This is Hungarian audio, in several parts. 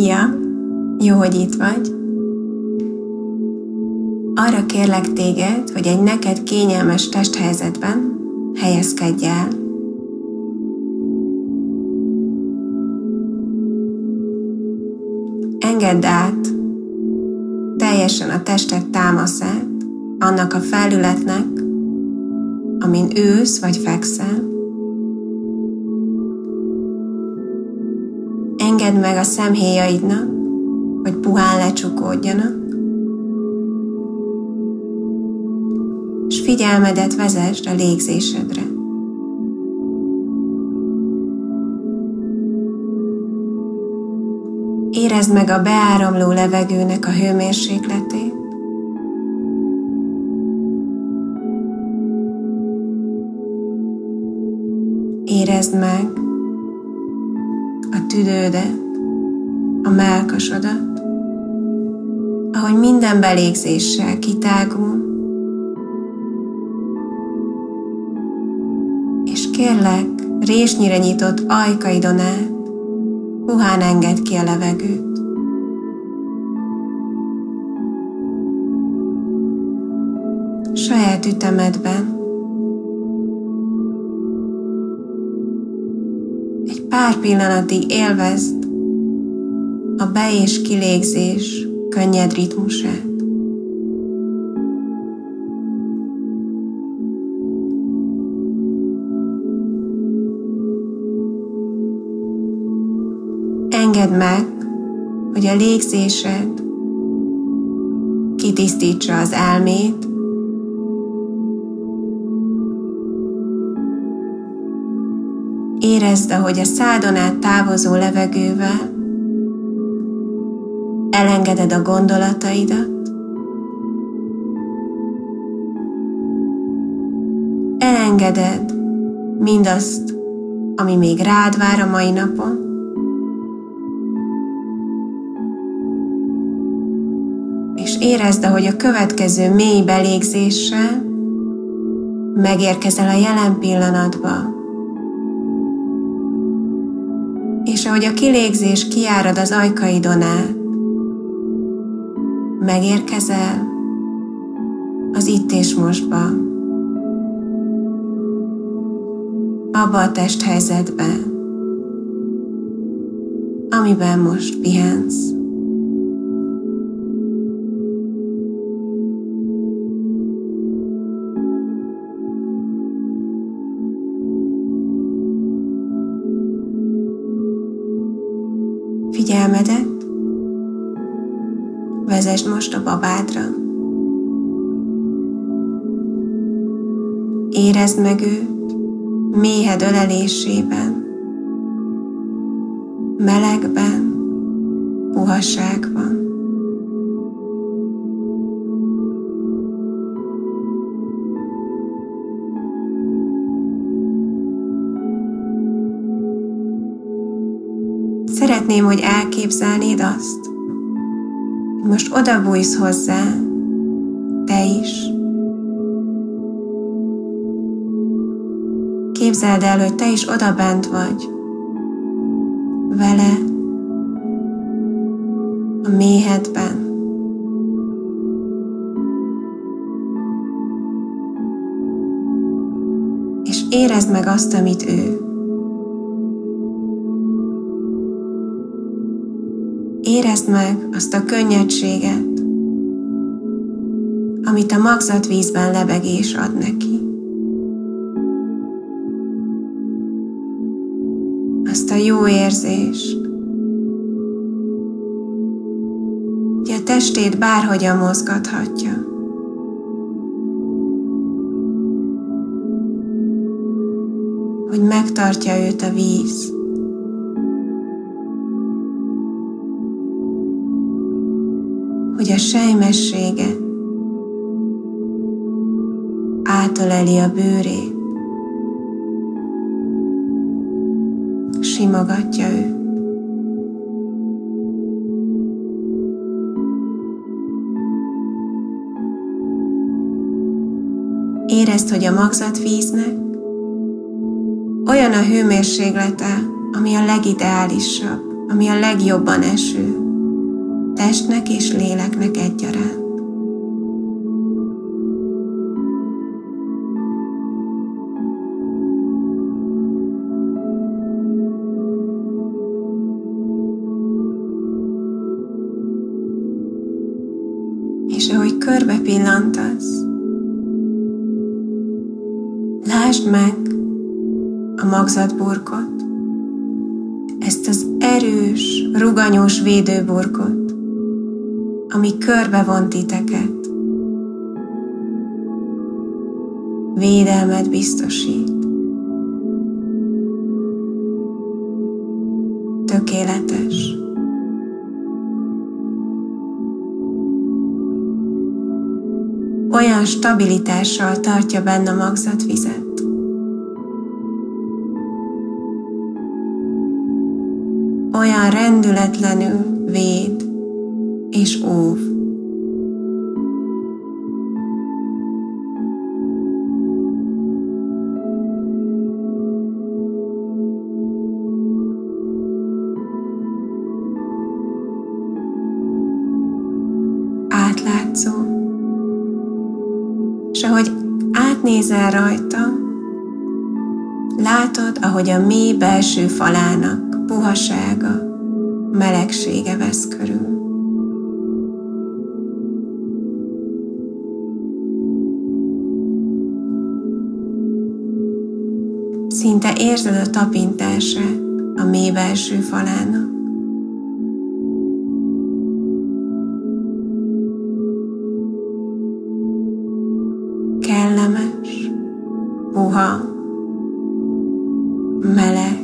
Szia! Jó, hogy itt vagy. Arra kérlek téged, hogy egy neked kényelmes testhelyzetben helyezkedj el. Engedd át teljesen a tested támaszát annak a felületnek, amin ülsz vagy fekszel. Engedd meg a szemhéjaidnak, hogy puhán lecsukódjanak, és figyelmedet vezesd a légzésedre. Érezd meg a beáramló levegőnek a hőmérsékletét, Érezd meg tüdődet, a melkasodat, ahogy minden belégzéssel kitágul, és kérlek, résnyire nyitott ajkaidon át, puhán engedd ki a levegőt. Saját ütemedben pár pillanatig élvezd a be- és kilégzés könnyed ritmusát. Engedd meg, hogy a légzésed kitisztítsa az elmét, Érezd, ahogy a szádon át távozó levegővel elengeded a gondolataidat, elengeded mindazt, ami még rád vár a mai napon, és érezd, ahogy a következő mély belégzéssel megérkezel a jelen pillanatba, és ahogy a kilégzés kiárad az ajkaidon át, megérkezel az itt és mostba, abba a testhelyzetbe, amiben most pihensz. Figyelmedet vezesd most a babádra. Érezd meg őt méhed ölelésében, melegben, puhasságban. Szeretném, hogy elképzelnéd azt, hogy most odabújsz hozzá, te is. Képzeld el, hogy te is odabent vagy, vele, a méhedben. És érezd meg azt, amit ő. Érezd meg azt a könnyedséget, amit a magzatvízben lebegés ad neki. Azt a jó érzést, hogy a testét bárhogyan mozgathatja. Hogy megtartja őt a víz. A sejmessége. Átöleli a bőrét, simogatja őt. Érezd, hogy a magzatvíznek olyan a hőmérséklete, ami a legideálisabb ami a legjobban eső, testnek és léleknek egyaránt. És ahogy körbe pillantasz, lásd meg a magzatburkot, ezt az erős, ruganyos védőburkot, ami körbe von titeket. Védelmet biztosít. Tökéletes. Olyan stabilitással tartja benne a magzatvizet, olyan rendületlenül véd és óv. Átlátszó. És ahogy átnézel rajta, látod, ahogy a mély belső falának puhasága, melegsége vesz körül. Szinte érzed a tapintását a mély belső falának. Kellemes, puha, meleg,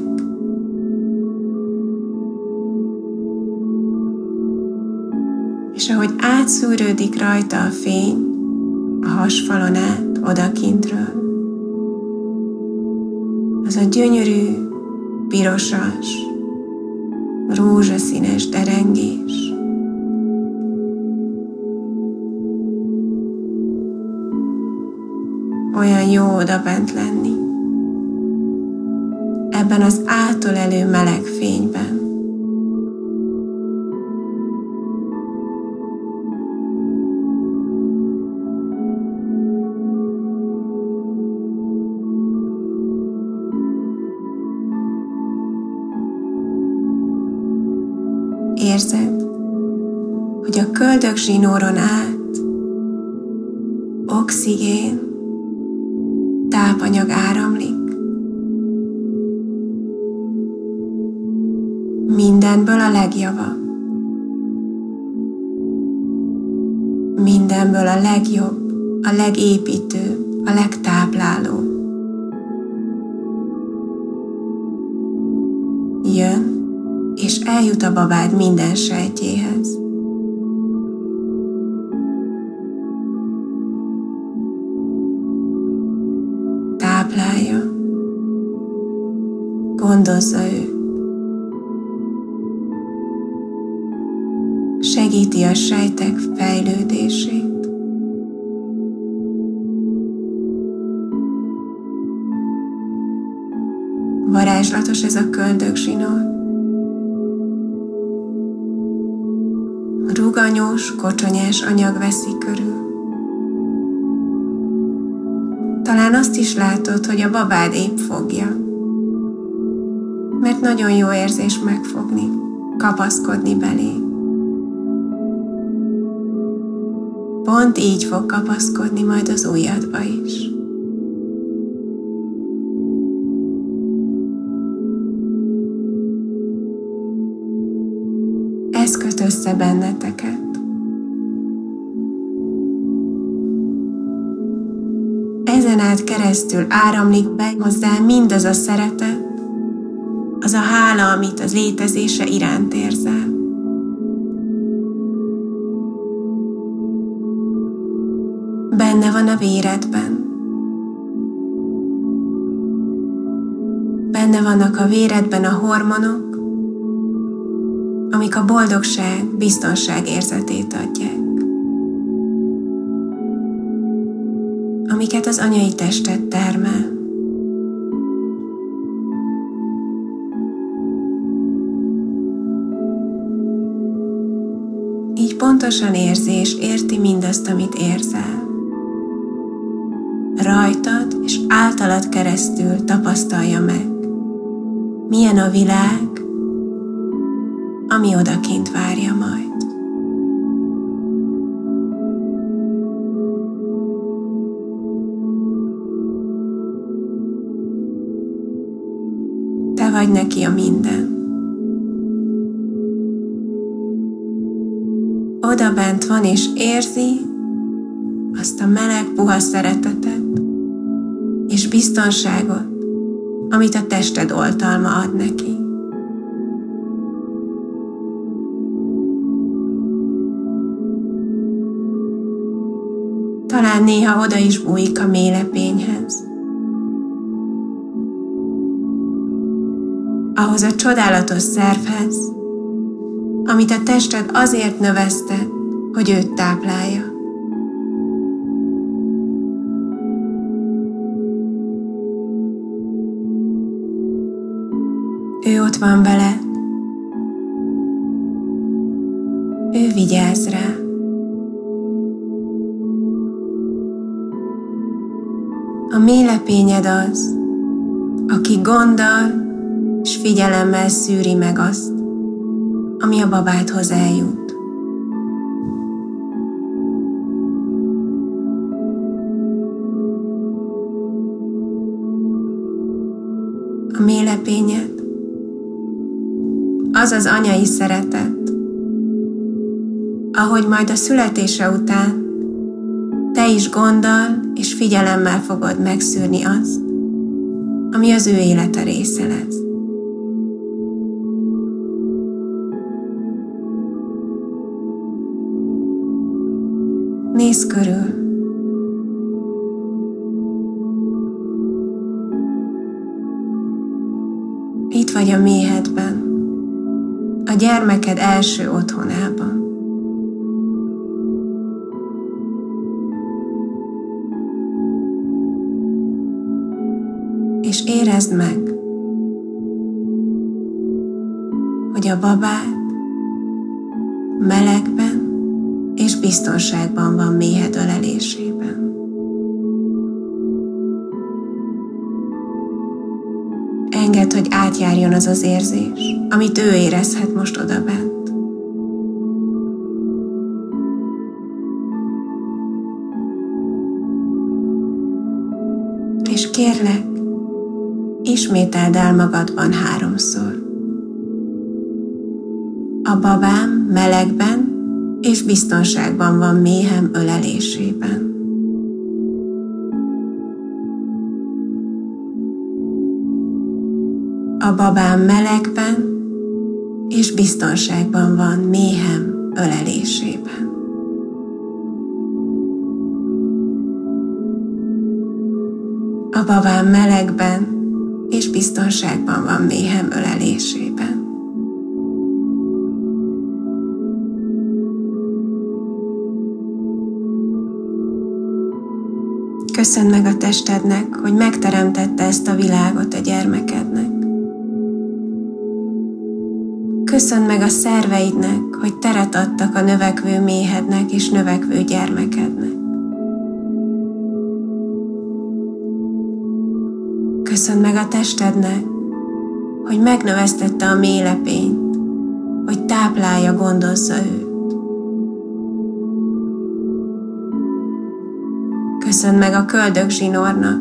és ahogy átszűrődik rajta a fény a hasfalon át odakintről, az a gyönyörű, pirosas, rózsaszínes derengés. Olyan jó oda bent lenni. Ebben az átölelő meleg fényben. Érzed, hogy a köldök zsinóron át oxigén, tápanyag áramlik. Mindenből a legjava. Mindenből a legjobb, a legépítőbb, a legtáplálóbb. És eljut a babád minden sejtjéhez. Táplálja, gondozza ő. Segíti a sejtek fejlődését. Varázslatos ez a köldögzsinór. Ruganyos, kocsonyás anyag veszi körül. Talán azt is látod, hogy a babád épp fogja. Mert nagyon jó érzés megfogni, kapaszkodni belé. Pont így fog kapaszkodni majd az ujjadba is. Össze benneteket. Ezen át keresztül áramlik be hozzá mindaz a szeretet, az a hála, amit az létezése iránt érzel. Benne van a véredben. Benne vannak a véredben a hormonok, amik a boldogság, biztonság érzetét adják. Amiket az anyai testet termel. Így pontosan érzés érti mindazt, amit érzel. Rajtad és általad keresztül tapasztalja meg, milyen a világ, ami odakint várja majd. Te vagy neki a minden. Oda bent van és érzi azt a meleg, puha szeretetet és biztonságot, amit a tested oltalma ad neki. Néha oda is bújik a mélepényhez. Ahhoz a csodálatos szervhez, amit a tested azért növesztett, hogy őt táplálja. Ő ott van veled. Ő vigyáz rá. Mélepényed az, aki gondol és figyelemmel szűri meg azt, ami a babádhoz eljut. A mélepényed az az anyai szeretet, ahogy majd a születése után te is gondol és figyelemmel fogod megszűrni azt, ami az ő élete része lesz. Nézz körül. Itt vagy a méhedben, a gyermeked első otthonában. És érezd meg, hogy a babád melegben és biztonságban van méhed ölelésében. Engedd, hogy átjárjon az az érzés, amit ő érezhet most oda bent. És kérlek, ismételd el magadban háromszor. A babám melegben és biztonságban van méhem ölelésében. A babám melegben és biztonságban van méhem ölelésében. A babám melegben és biztonságban van méhem ölelésében. Köszönd meg a testednek, hogy megteremtette ezt a világot a gyermekednek. Köszönd meg a szerveidnek, hogy teret adtak a növekvő méhednek és növekvő gyermekednek. Köszönd meg a testednek, hogy megnövesztette a mélepényt, hogy táplálja, gondozza őt. Köszönd meg a köldök zsinórnak,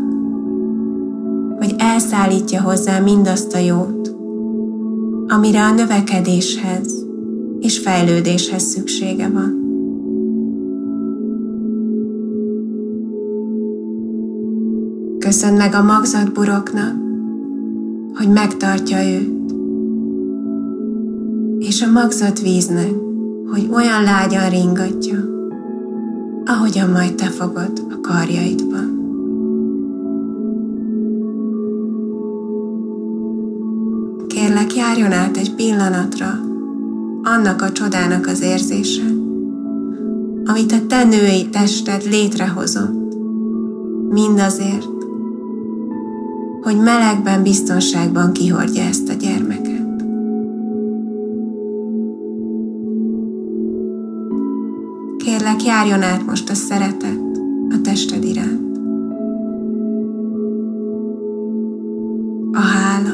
hogy elszállítja hozzá mindazt a jót, amire a növekedéshez és fejlődéshez szüksége van. Köszönd meg a magzatburoknak, hogy megtartja őt, és a magzatvíznek, hogy olyan lágyan ringatja, ahogyan majd te fogod a karjaidban. Kérlek, járjon át egy pillanatra annak a csodának az érzése, amit a te női tested létrehozott, mindazért, hogy melegben, biztonságban kihordja ezt a gyermeket. járjon át most a szeretet a tested iránt. A hála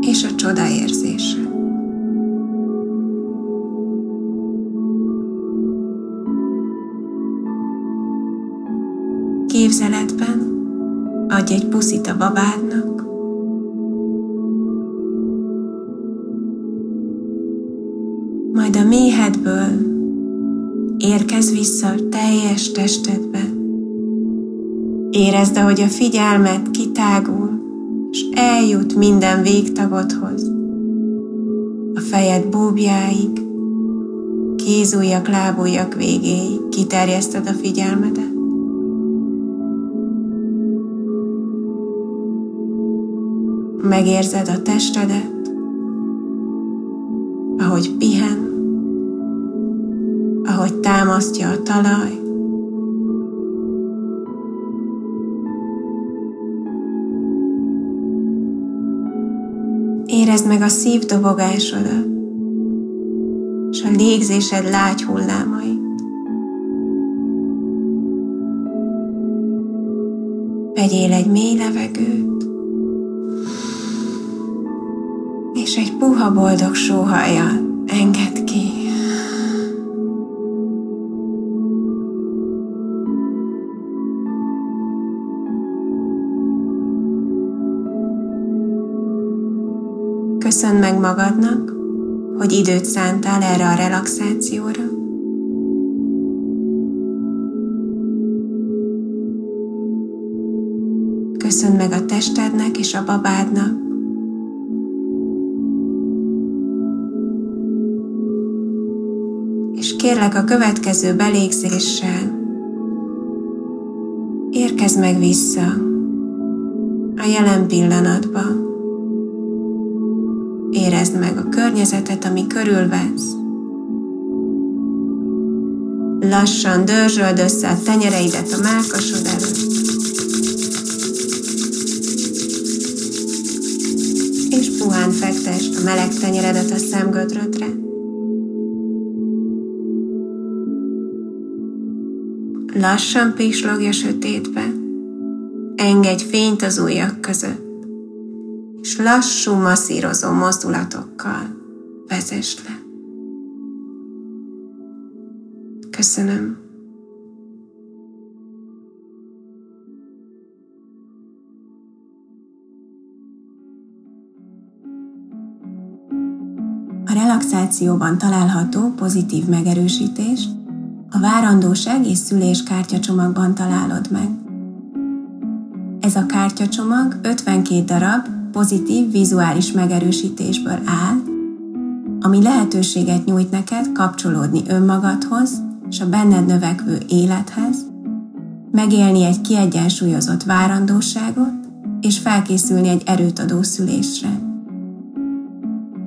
és a csoda érzése. Képzeletben adj egy puszit a babádnak, majd a méhedből érkez vissza a teljes testedbe. Érezd, ahogy a figyelmet kitágul, és eljut minden végtagodhoz. A fejed búbjáig, kézújak, lábújak végéig kiterjeszted a figyelmedet. Megérzed a testedet, ahogy pihen, ahogy támasztja a talaj, Érezd meg a szívdobogásodat, és a légzésed lágy hullámait. Vegyél egy mély levegőt, egy puha boldog sóhajjal engedd ki. Köszönd meg magadnak, hogy időt szántál erre a relaxációra. Köszönd meg a testednek és a babádnak, és kérlek a következő belégzéssel érkezz meg vissza a jelen pillanatba. Érezd meg a környezetet, ami körülvesz. Lassan dörzsöld össze a tenyereidet a mákasod előtt. És puhán fektest a meleg tenyeredet a szemgödrödre. Lassan pislogj a sötétbe. Engedj fényt az ujjak között és lassú, masszírozó mozdulatokkal vezess le. Köszönöm. A relaxációban található pozitív megerősítést a várandóság és szülés kártyacsomagban találod meg. Ez a kártyacsomag 52 darab pozitív vizuális megerősítésből áll, ami lehetőséget nyújt neked kapcsolódni önmagadhoz és a benned növekvő élethez, megélni egy kiegyensúlyozott várandóságot és felkészülni egy erőt adó szülésre.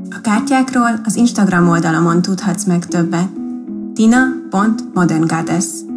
A kártyákról az Instagram oldalamon tudhatsz meg többet. tina.moderngoddess